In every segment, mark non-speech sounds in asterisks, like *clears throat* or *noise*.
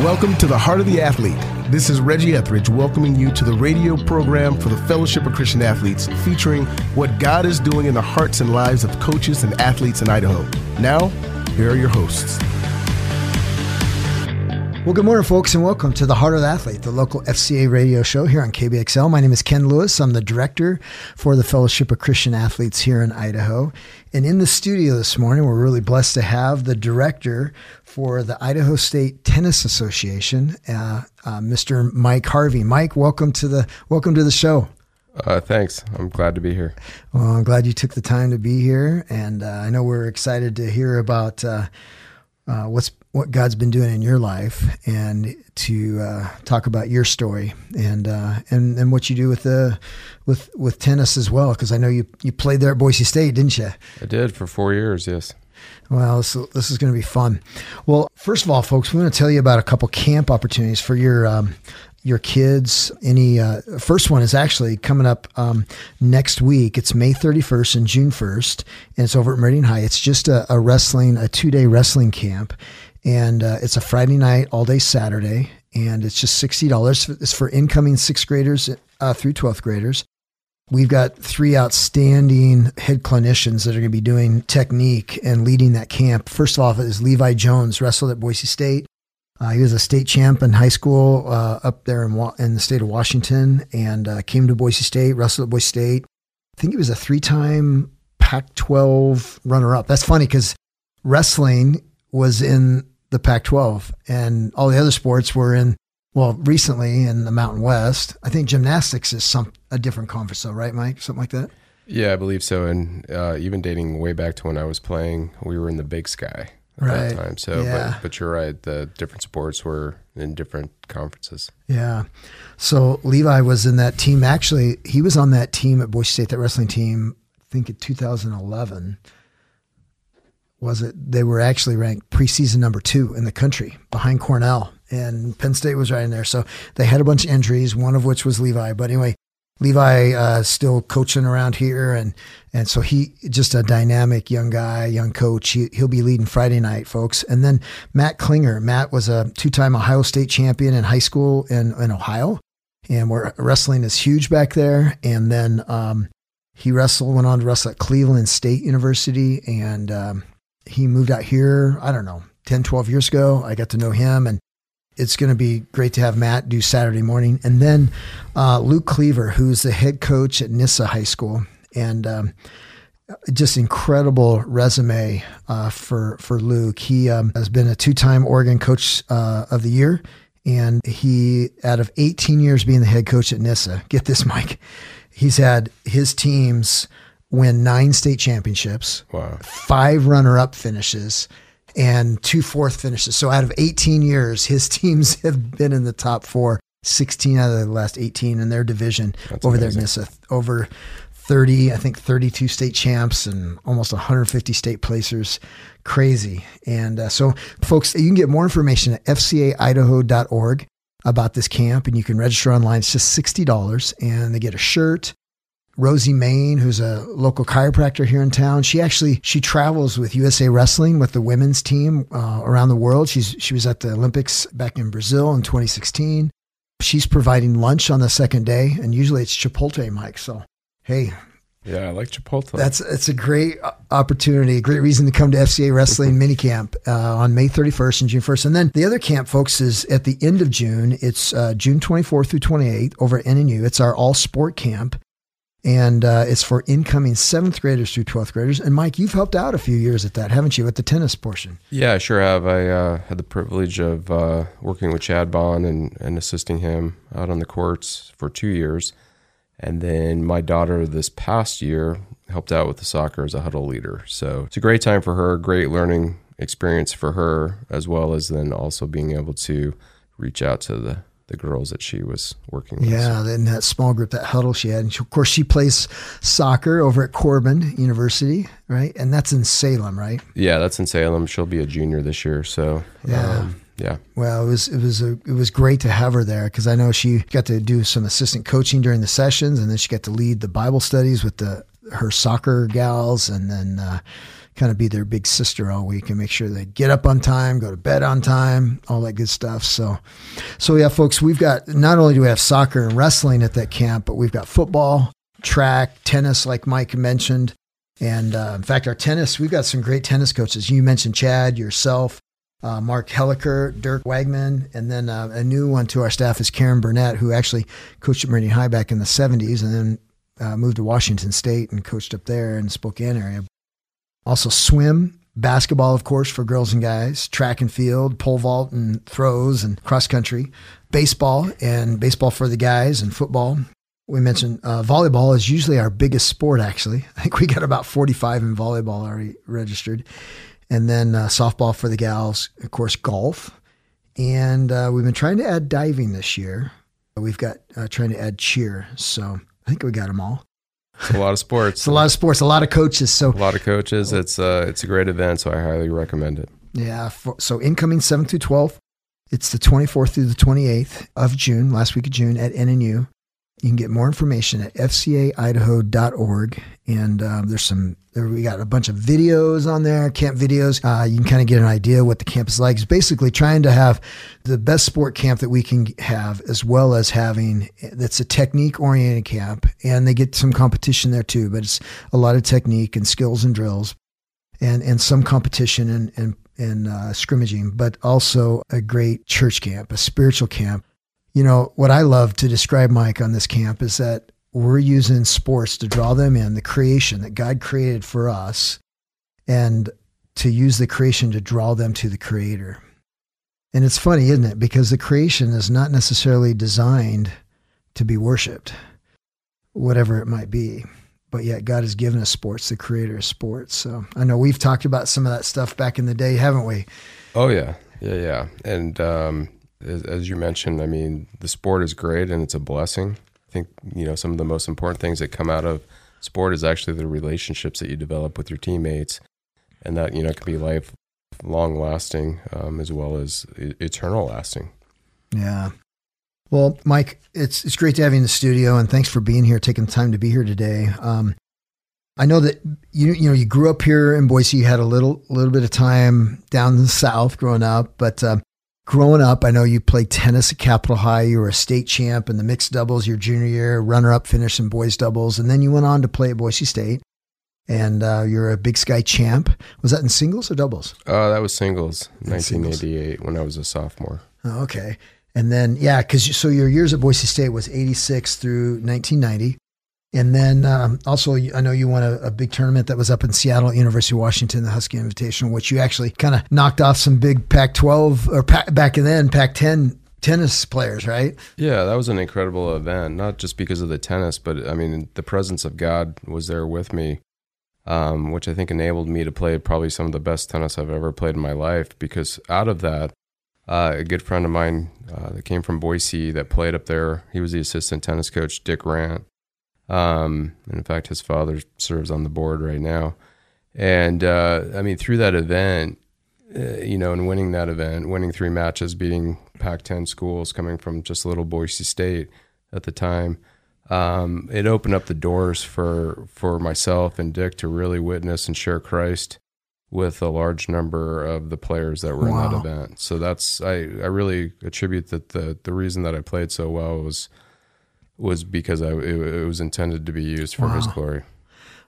Welcome to the Heart of the Athlete. This is Reggie Etheridge welcoming you to the radio program for the Fellowship of Christian Athletes, featuring what God is doing in the hearts and lives of coaches and athletes in Idaho. Now, here are your hosts. Well, good morning, folks, and welcome to the Heart of the Athlete, the local FCA radio show here on KBXL. My name is Ken Lewis. I'm the director for the Fellowship of Christian Athletes here in Idaho. And in the studio this morning, we're really blessed to have the director for the Idaho State Tennis Association, uh, uh, Mr. Mike Harvey. Mike, welcome to the welcome to the show. Uh, thanks. I'm glad to be here. Well, I'm glad you took the time to be here, and uh, I know we're excited to hear about uh, uh, what's what God's been doing in your life, and to uh, talk about your story and uh, and and what you do with the with with tennis as well. Because I know you you played there at Boise State, didn't you? I did for four years. Yes. Well, this, this is going to be fun. Well, first of all, folks, we want to tell you about a couple camp opportunities for your um, your kids. Any uh, first one is actually coming up um, next week. It's May 31st and June 1st, and it's over at Meridian High. It's just a, a wrestling, a two day wrestling camp, and uh, it's a Friday night, all day Saturday, and it's just sixty dollars. It's for incoming sixth graders uh, through twelfth graders. We've got three outstanding head clinicians that are going to be doing technique and leading that camp. First of all, is Levi Jones, wrestled at Boise State. Uh, he was a state champ in high school uh, up there in, Wa- in the state of Washington and uh, came to Boise State, wrestled at Boise State. I think he was a three time Pac 12 runner up. That's funny because wrestling was in the Pac 12 and all the other sports were in, well, recently in the Mountain West. I think gymnastics is some a different conference, though, right, Mike? Something like that? Yeah, I believe so. And uh, even dating way back to when I was playing, we were in the Big Sky at Right. that time. So, Yeah. but, but you're right. The different sports were in different conferences. Yeah. So Levi was in that team. Actually, he was on that team at Boise State, that wrestling team, I think in 2011. Was it? They were actually ranked preseason number two in the country behind Cornell, and Penn State was right in there. So they had a bunch of injuries, one of which was Levi. But anyway, Levi uh, still coaching around here, and and so he just a dynamic young guy, young coach. He, he'll be leading Friday night, folks. And then Matt Klinger. Matt was a two-time Ohio State champion in high school in in Ohio, and where wrestling is huge back there. And then um, he wrestled, went on to wrestle at Cleveland State University, and um, he moved out here. I don't know, 10, 12 years ago. I got to know him, and it's going to be great to have Matt do Saturday morning. And then uh, Luke Cleaver, who's the head coach at Nyssa High School, and um, just incredible resume uh, for for Luke. He um, has been a two time Oregon Coach uh, of the Year, and he out of 18 years being the head coach at Nyssa, get this, Mike, he's had his teams win nine state championships Wow. five runner up finishes and two fourth finishes. So out of 18 years, his *laughs* teams have been in the top four, 16 out of the last 18 in their division That's over amazing. Nyssa. Over 30, I think 32 state champs and almost 150 state placers. Crazy. And uh, so, folks, you can get more information at fcaidaho.org about this camp and you can register online. It's just $60 and they get a shirt. Rosie Main, who's a local chiropractor here in town, she actually she travels with USA Wrestling with the women's team uh, around the world. She's she was at the Olympics back in Brazil in 2016. She's providing lunch on the second day, and usually it's Chipotle, Mike. So, hey, Yeah, I like Chipotle. that's it's a great uh, opportunity, a great reason to come to FCA Wrestling *laughs* Minicamp uh, on May 31st and June 1st. And then the other camp, folks, is at the end of June. It's uh, June 24th through 28th over at NNU. It's our all sport camp. And uh, it's for incoming seventh graders through 12th graders. And Mike, you've helped out a few years at that, haven't you, at the tennis portion? yeah, I sure have. I uh, had the privilege of uh, working with Chad Bond and, and assisting him out on the courts for two years. And then my daughter this past year helped out with the soccer as a huddle leader. So it's a great time for her, great learning experience for her, as well as then also being able to reach out to the, the girls that she was working with. Yeah, in that small group, that huddle she had. And she, of course, she plays soccer over at Corban University, right? And that's in Salem, right? Yeah, that's in Salem. She'll be a junior this year. So Yeah. um, yeah. Well, it was it was a, it was great to have her there because I know she got to do some assistant coaching during the sessions, and then she got to lead the Bible studies with the her soccer gals, and then uh, kind of be their big sister all week and make sure they get up on time, go to bed on time, all that good stuff. So, so yeah, folks, we've got not only do we have soccer and wrestling at that camp, but we've got football, track, tennis, like Mike mentioned. And uh, in fact, our tennis, we've got some great tennis coaches. You mentioned Chad, yourself, uh, Mark Helliker, Dirk Wagman, and then uh, a new one to our staff is Karen Burnett, who actually coached at Meridian High back in the 70s and then uh, moved to Washington State and coached up there in Spokane area. Also, swim, basketball, of course, for girls and guys, track and field, pole vault and throws, and cross country, baseball, and baseball for the guys, and football. We mentioned uh, volleyball is usually our biggest sport, actually. *laughs* I think we got about 45 in volleyball already registered. And then uh, softball for the gals, of course, golf. And uh, we've been trying to add diving this year. We've got uh, trying to add cheer. So I think we got them all. It's a lot of sports. *laughs* it's a lot of sports, a lot of coaches. So a lot of coaches. It's uh, it's a great event, so I highly recommend it. Yeah. For, so incoming 7th through 12th. It's the 24th through the 28th of June, last week of June at NNU. You can get more information at fcaidaho.org. And um, there's some, there, we got a bunch of videos on there, camp videos. Uh, you can kind of get an idea what the camp is like. It's basically trying to have the best sport camp that we can have, as well as having that's a technique oriented camp. And they get some competition there too, but it's a lot of technique and skills and drills and, and some competition and, and, and uh, scrimmaging, but also a great church camp, a spiritual camp you know, what I love to describe Mike on this camp is that we're using sports to draw them in, the creation that God created for us, and to use the creation to draw them to the creator. And it's funny, isn't it? Because the creation is not necessarily designed to be worshiped, whatever it might be. But yet God has given us sports, the creator of sports. So I know we've talked about some of that stuff back in the day, haven't we? Oh yeah. Yeah, yeah. And um as you mentioned, I mean, the sport is great and it's a blessing. I think, you know, some of the most important things that come out of sport is actually the relationships that you develop with your teammates. And that, you know, can be life long lasting um, as well as eternal lasting. Yeah. Well, Mike, it's it's great to have you in the studio, and thanks for being here, taking the time to be here today. Um, I know that you you know you grew up here in Boise. You had a little little bit of time down in the south growing up, but uh, growing up, I know you played tennis at Capital High. You were a state champ in the mixed doubles your junior year, runner up finish in boys doubles, and then you went on to play at Boise State. And uh, you're a Big Sky champ. Was that in singles or doubles? Uh, that was singles, 1988, singles. when I was a sophomore. Oh, okay. And then, yeah, because so your years at Boise State was 86 through 1990. And then um, also, I know you won a, a, big tournament that was up in Seattle at University of Washington, the Husky Invitational, which you actually kind of knocked off some big Pac 12 or Pac, back then Pac 10 tennis players, right? Yeah, that was an incredible event, not just because of the tennis, but I mean, the presence of God was there with me, um, which I think enabled me to play probably some of the best tennis I've ever played in my life. Because out of that, uh, a good friend of mine uh, that came from Boise that played up there, he was the assistant tennis coach, Dick Rant. Um, in fact, his father serves on the board right now. And uh, I mean, through that event, uh, you know, and winning that event, winning three matches, beating Pac 10 schools coming from just a little Boise State at the time, um, it opened up the doors for, for myself and Dick to really witness and share Christ with a large number of the players that were wow. in that event. So that's, I, I really attribute that the, the reason that I played so well was was because I, it, it was intended to be used for wow. His glory.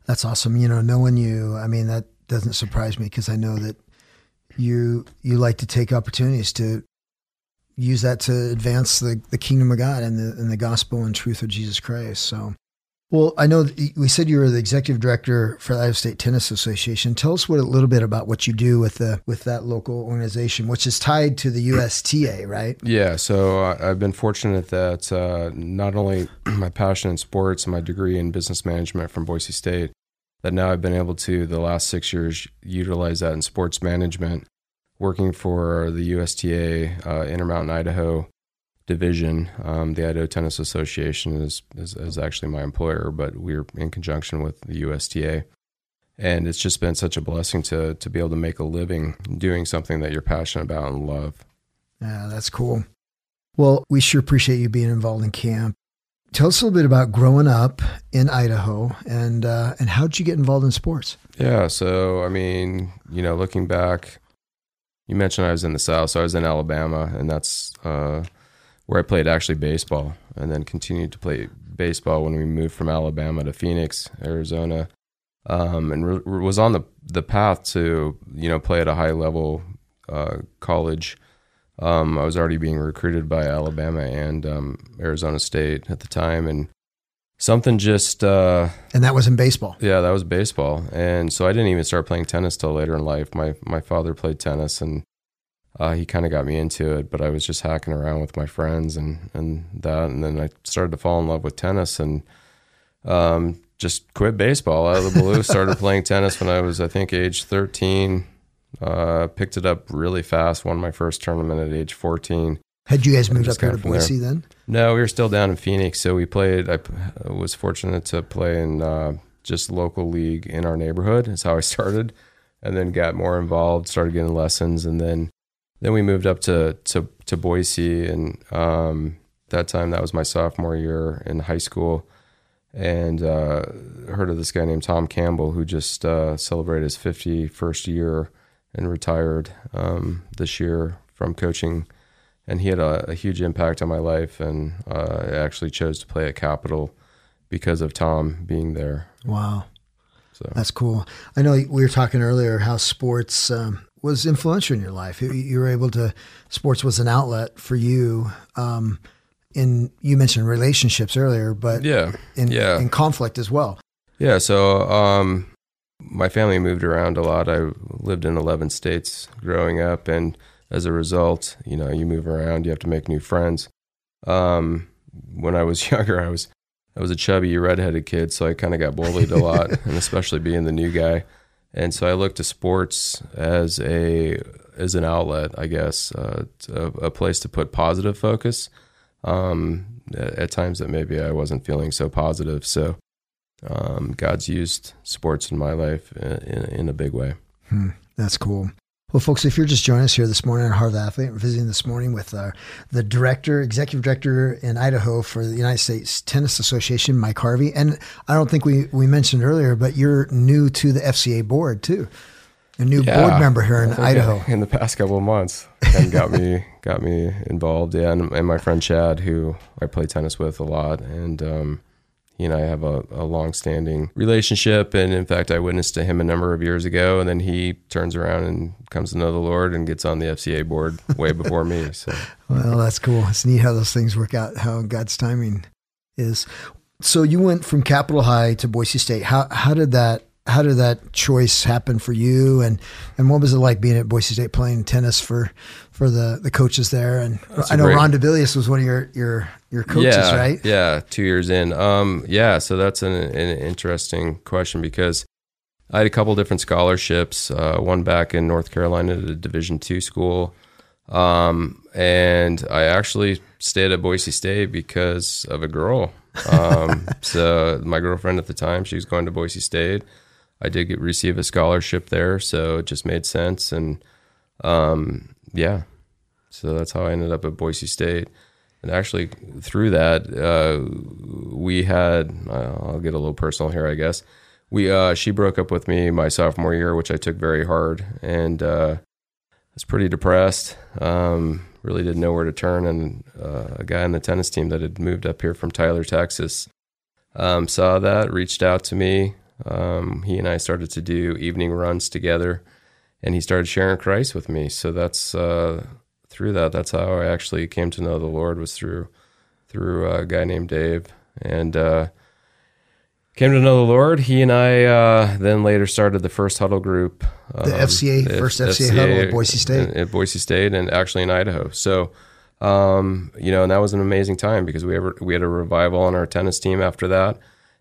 That's awesome. You know, knowing you, I mean, that doesn't surprise me because I know that you you like to take opportunities to use that to advance the, the kingdom of God and the and the gospel and truth of Jesus Christ. So well, I know we said you were the executive director for the Idaho State Tennis Association. Tell us what a little bit about what you do with the with that local organization, which is tied to the USTA, right? Yeah. So uh, I've been fortunate that uh, not only *clears throat* my passion in sports and my degree in business management from Boise State, that now I've been able to the last six years utilize that in sports management, working for the USTA uh, Intermountain Idaho division. Um, the Idaho Tennis Association is, is, is actually my employer, but we're in conjunction with the USTA. And it's just been such a blessing to to be able to make a living doing something that you're passionate about and love. Yeah, that's cool. Well, we sure appreciate you being involved in camp. tell us a little bit about growing up in Idaho and uh, and how did you get involved in sports? Yeah, so I mean, you know, looking back, you mentioned I was in the South, so I was in Alabama, and that's uh, where I played actually baseball, and then continued to play baseball when we moved from Alabama to Phoenix, Arizona, um, and re- was on the the path to you know play at a high level uh, college. Um, I was already being recruited by Alabama and um, Arizona State at the time, and something just uh, and that was in baseball. Yeah, that was baseball, and so I didn't even start playing tennis till later in life. My my father played tennis, and uh, he kind of got me into it. But I was just hacking around with my friends and and that, and then I started to fall in love with tennis, and um, just quit baseball out of the blue. started *laughs* playing tennis when I was, I think, age thirteen. Uh, picked it up really fast. Won my first tournament at age fourteen. Had you guys moved up here to Boise there. then? No, we were still down in Phoenix. So we played. I was fortunate to play in uh, just local league in our neighborhood. That's how I *laughs* started, and then got more involved. Started getting lessons, and then then we moved up to to to Boise, and um, that time that was my sophomore year in high school, and uh, heard of this guy named Tom Campbell who just uh, celebrated his 51st year and retired um, this year from coaching and he had a, a huge impact on my life. And uh, I actually chose to play at Capital because of Tom being there. Wow, so that's cool. I know we were talking earlier how sports um, was influential in your life. You were able to sports was an outlet for you. Um, in you mentioned relationships earlier, but yeah, in, yeah, in conflict as well. Yeah, so um, my family moved around a lot. I lived in eleven states growing up, and as a result, you know, you move around, you have to make new friends. Um, when I was *laughs* younger, I was I was a chubby redheaded kid, so I kind of got bullied a lot, *laughs* and especially being the new guy. And so I looked to sports as a as an outlet, I guess, uh, a, a, place to put positive focus. Um, at times that maybe I wasn't feeling so positive, so um, God's used sports in my life in, in, in a big way. Hmm, that's cool. Well, folks, if you're just joining us here this morning on Heart of the Athlete, we're visiting this morning with uh, the director, executive director in Idaho for the United States Tennis Association, Mike Harvey. And I don't think we, we mentioned earlier, but you're new to the FCA board too. A new yeah, board member here in Idaho. In the past couple of months, and got me got me involved. Yeah, and, and, my friend Chad, who I play tennis with a lot, and um, he and I have a, a long-standing relationship, and in fact, I witnessed to him a number of years ago, and then he turns around and comes to know the Lord and gets on the FCA board way before me. *laughs* So, well, that's cool. It's neat how those things work out, how God's timing is. So, you went from Capital High to Boise State. How how did that how did that choice happen for you? And and what was it like being at Boise State playing tennis for for the the coaches there? And That's I know great, Ron DeBilius was one of your your your coaches yeah, right? yeah 2 years in. Um yeah so that's an, an interesting question because I had a couple different scholarships uh, one back in North Carolina at a division 2 school. Um and I actually stayed at Boise State because of a girl. Um *laughs* so my girlfriend at the time she was going to Boise State I did get receive a scholarship there, so it just made sense. And um, yeah, so that's how I ended up at Boise State. And actually, through that, uh, we had I'll get a little personal here, I guess. We uh, she broke up with me my sophomore year, which I took very hard, and uh, I was pretty depressed. Um, really didn't know where to turn, and uh, a guy on the tennis team that had moved up here from Tyler, Texas, um, saw that, reached out to me. Um, he and I started to do evening runs together, and he started sharing Christ with me. So that's uh, through that. That's how I actually came to know the Lord was through through a guy named Dave, and uh, came to know the Lord. He and I uh, then later started the first huddle group, um, the FCA the first FCA, FCA, huddle at Boise State, at Boise State, and actually in Idaho. So. Um, you know, and that was an amazing time because we ever we had a revival on our tennis team after that,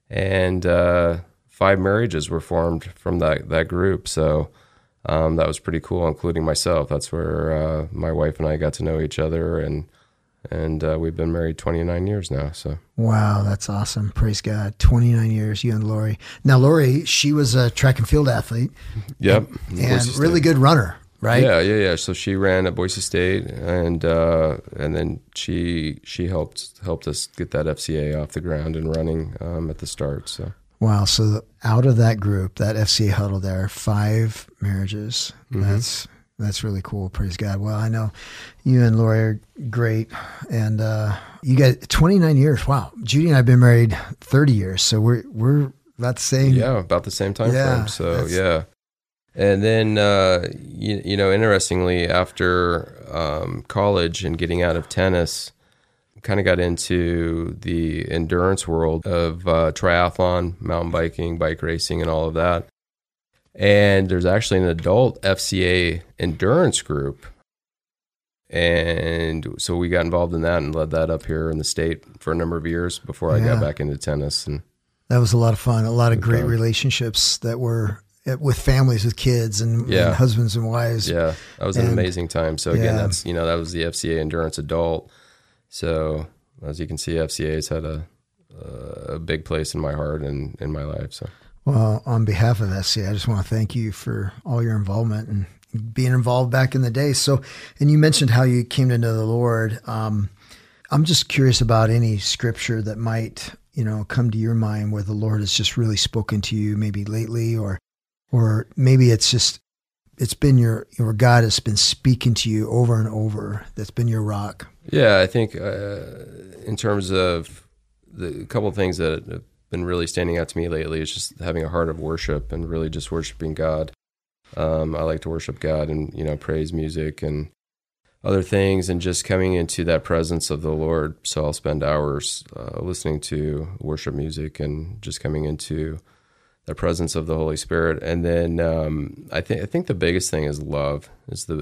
and uh, five marriages were formed from that that group. So um, that was pretty cool, including myself. That's where uh, my wife and I got to know each other, and and uh, we've been married 29 years now. So wow, that's awesome! Praise God, 29 years, you and Lori. Now, Lori, she was a track and field athlete. Yep, and, and really good runner. right? Yeah, yeah, yeah. So she ran at Boise State, and uh, and then she she helped helped us get that FCA off the ground and running um, at the start. So Wow. So out of that group, that FCA huddle there, five marriages. Mm-hmm. That's that's really cool. Praise God. Well, I know you and Lori are great, and uh, you got 29 years. Wow. Judy and I've been married 30 years, so we're we're about the same. yeah, about the same time Yeah, frame. So yeah, and then uh, you, you know, interestingly, after um, college and getting out of tennis, kind of got into the endurance world of uh, triathlon, mountain biking, bike racing, and all of that. And there's actually an adult FCA endurance group. And so we got involved in that and led that up here in the state for a number of years before I got back into tennis. And That was a lot of fun. A lot of great Okay. relationships that were uh, with families, with kids, and, Yeah. and husbands and wives. Yeah, that was an And- amazing time. So again, Yeah. that's you know that was the FCA Endurance Adult. So as you can see, FCA has had a a big place in my heart and in my life. So Well, on behalf of FCA, I just want to thank you for all your involvement and being involved back in the day. So, and you mentioned how you came to know the Lord. Um, I'm just curious about any scripture that might, you know, come to your mind where the Lord has just really spoken to you, maybe lately, or, or maybe it's just, it's been your, your God has been speaking to you over and over. That's been your rock. yeah, I think uh, in terms of the couple of things that have been really standing out to me lately is just having a heart of worship and really just worshiping God. Um, I like to worship God and you know praise music and other things and just coming into that presence of the Lord. So I'll spend hours uh, listening to worship music and just coming into the presence of the Holy Spirit. And then um, I think I think the biggest thing is love is the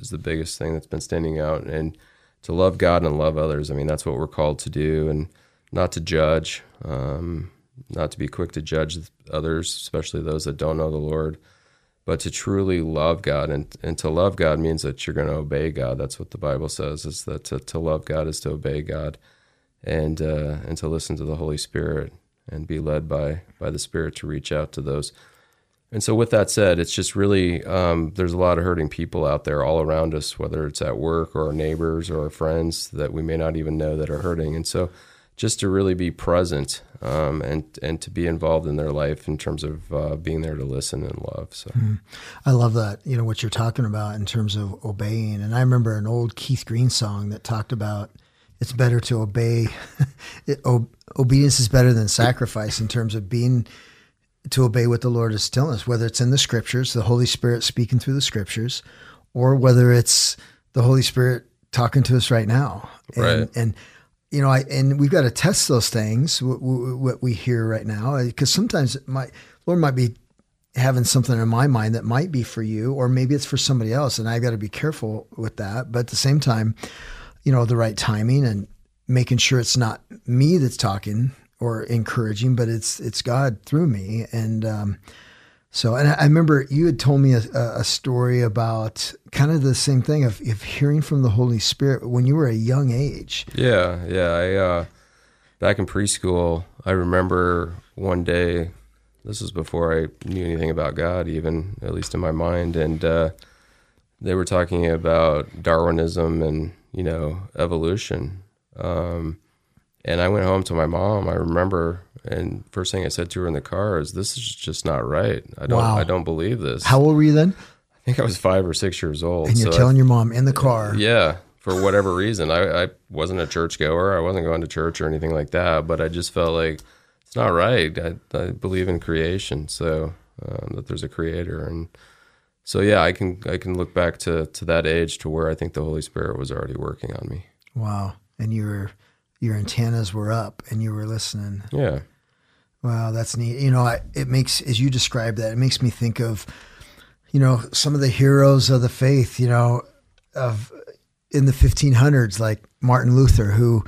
is the biggest thing that's been standing out and to love God and love others. I mean that's what we're called to do and not to judge, um, not to be quick to judge others, especially those that don't know the Lord but to truly love God and, and to love God means that you're going to obey God. That's what the Bible says is that to, to love God is to obey God and, uh, and to listen to the Holy Spirit and be led by, by the Spirit to reach out to those. And so with that said, it's just really, um, there's a lot of hurting people out there all around us, whether it's at work or our neighbors or our friends that we may not even know that are hurting. And so just to really be present um, and and to be involved in their life in terms of uh, being there to listen and love. So I love that, you know, what you're talking about in terms of obeying. And I remember an old Keith Green song that talked about it's better to obey. *laughs* it, o- obedience is better than sacrifice in terms of being to obey what the Lord is telling us, whether it's in the scriptures, the Holy Spirit speaking through the scriptures, or whether it's the Holy Spirit talking to us right now. And, Right. and you know, I and we've got to test those things what, what we hear right now uh, because sometimes it might Lord might be having something in my mind that might be for you, or maybe it's for somebody else, and I've got to be careful with that. But at the same time, you know, the right timing and making sure it's not me that's talking or encouraging, but it's it's God through me. And um, so, and I, remember you had told me a, a story about kind of the same thing of, of hearing from the Holy Spirit when you were a young age. Yeah, yeah. I uh, back in preschool, I remember one day. This was before I knew anything about God, even at least in my mind, and uh, they were talking about Darwinism and you know evolution. Um, and I went home to my mom. I remember, and first thing I said to her in the car is, "This is just not right. I don't, Wow. I don't believe this." How old were you then? I think I was five or six years old. And you're so I telling your mom in the car. yeah, for whatever reason. I, I wasn't a churchgoer. I wasn't going to church or anything like that, but I just felt like it's not right. I, I believe in creation, so um, that there's a creator, and so yeah, I can I can look back to to that age to where I think the Holy Spirit was already working on me. Wow. And your your antennas were up and you were listening. Yeah, Wow, that's neat. You know, I, it makes as you describe that, it makes me think of, you know, some of the heroes of the faith. You know, of in the 1500s, like Martin Luther, who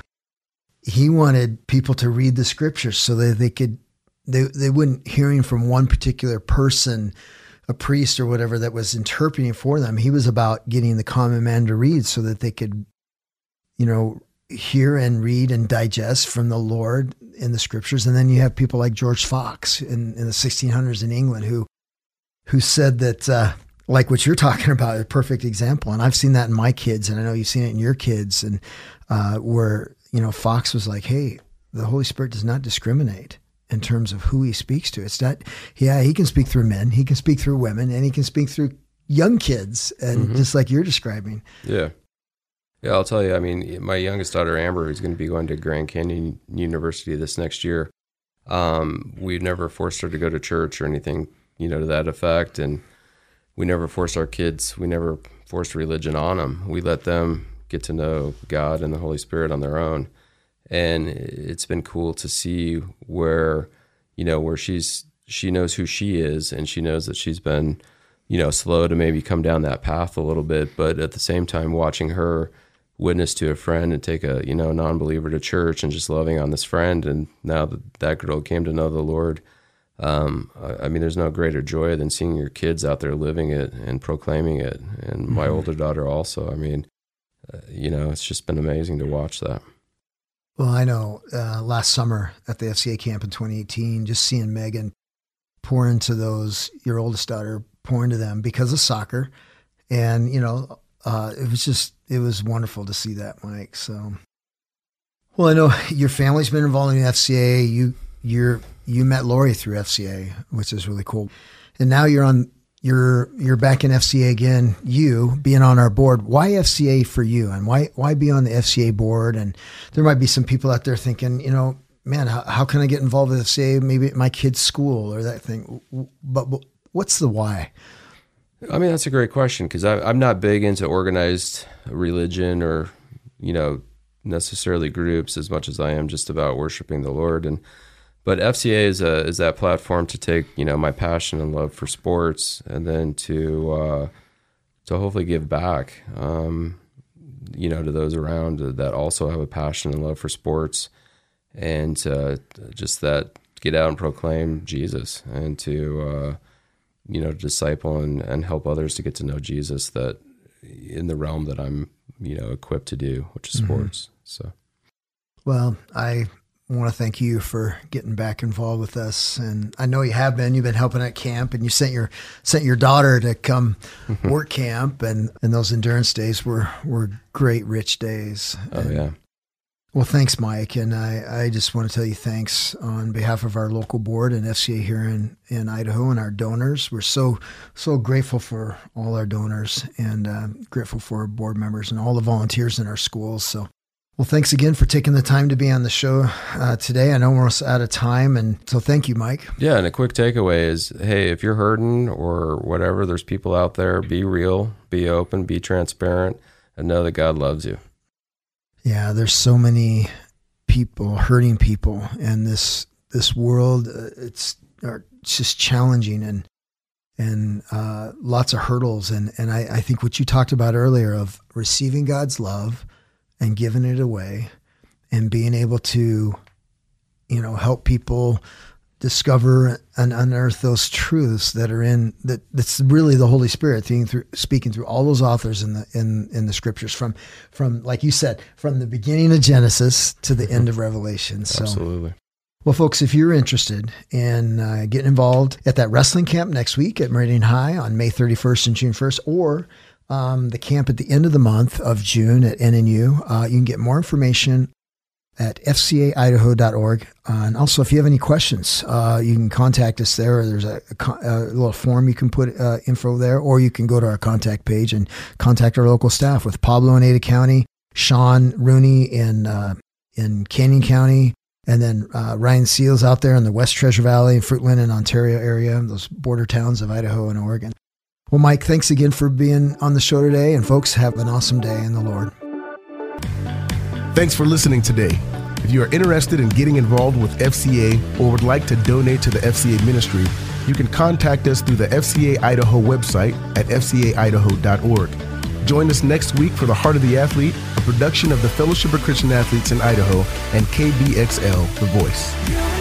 he wanted people to read the scriptures so that they could they they wouldn't hearing from one particular person, a priest or whatever that was interpreting for them. He was about getting the common man to read so that they could, you know, hear and read and digest from the Lord in the scriptures. And then you have people like George Fox in, in the 1600s in England who who said that uh, like what you're talking *laughs* about, a perfect example. And I've seen that in my kids, and I know you've seen it in your kids, and uh, where you know Fox was like, "Hey, the Holy Spirit does not discriminate." In terms of who he speaks to, it's not, yeah, he can speak through men, he can speak through women, and he can speak through young kids, and mm-hmm. just like you're describing. Yeah. Yeah, I'll tell you. I mean, my youngest daughter Amber is going to be going to Grand Canyon University this next year. Um, we've never forced her to go to church or anything, you know, to that effect, and we never forced our kids. We never forced religion on them. We let them get to know God and the Holy Spirit on their own, and it's been cool to see where, you know, where she's she knows who she is, and she knows that she's been, you know, slow to maybe come down that path a little bit, but at the same time, watching her witness to a friend and take a you know non-believer to church and just loving on this friend. And now that that girl came to know the lord um, I, I, mean there's no greater joy than seeing your kids out there living it and proclaiming it. And my mm-hmm. older daughter also. I mean uh, you know it's just been amazing to watch that well i know uh, last summer at the fca camp in 2018 just seeing megan pour into those your oldest daughter pour into them because of soccer and you know uh, it was just it was wonderful to see that, Mike. So, well, I know your family's been involved in FCA. You you're you met Lori through FCA, which is really cool, and now you're on you're you're back in FCA again. You being on our board, why FCA for you, and why why be on the FCA board? And there might be some people out there thinking, you know, man, how, how can I get involved with FCA? Maybe at my kid's school or that thing. But, but what's the why? I mean, that's a great question because I'm not big into organized religion or, you know, necessarily groups as much as I am just about worshiping the Lord. And but FCA is a is that platform to take you know my passion and love for sports and then to uh, to hopefully give back, um, you know, to those around that also have a passion and love for sports, and uh, just that get out and proclaim Jesus and to uh, you know, disciple and, and help others to get to know Jesus that in the realm that I'm, you know, equipped to do, which is mm-hmm. sports. So, well, I want to thank you for getting back involved with us, and I know you have been. You've been helping at camp, and you sent your sent your daughter to come work camp, and and those endurance days were were great, rich days. Oh and, yeah. Well, thanks, Mike. And I, I just want to tell you thanks on behalf of our local board and FCA here in, in Idaho and our donors. We're so, so grateful for all our donors and uh, grateful for our board members and all the volunteers in our schools. So, well, thanks again for taking the time to be on the show uh, today. I know we're out of time. And so thank you, Mike. Yeah. And a quick takeaway is hey, if you're hurting or whatever, there's people out there, be real, be open, be transparent, and know that God loves you. Yeah, there's so many people hurting people, and this this world uh, it's, it's just challenging and and uh, lots of hurdles. And and I, I think what you talked about earlier of receiving God's love and giving it away, and being able to, you know, help people discover and unearth those truths that are in that that's really the Holy Spirit through, speaking through all those authors in the in in the scriptures from from like you said from the beginning of Genesis to the end of Revelation. So, Absolutely. Well, folks, if you're interested in uh, getting involved at that wrestling camp next week at Meridian High on May 31st and June 1st, or um, the camp at the end of the month of June at NNU, uh, you can get more information at fcaidaho.org. Uh, and also, if you have any questions, uh, you can contact us there. There's a, a, a little form you can put uh, info there, or you can go to our contact page and contact our local staff with Pablo in Ada County, Sean Rooney in uh, in Canyon County, and then uh, Ryan Seals out there in the West Treasure Valley, Fruitland, and Ontario area, those border towns of Idaho and Oregon. Well, Mike, thanks again for being on the show today. And folks, have an awesome day in the Lord. Thanks for listening today. If you are interested in getting involved with FCA or would like to donate to the FCA ministry, you can contact us through the FCA Idaho website at fcaidaho.org. Join us next week for The Heart of the Athlete, a production of the Fellowship of Christian Athletes in Idaho and KBXL, The Voice.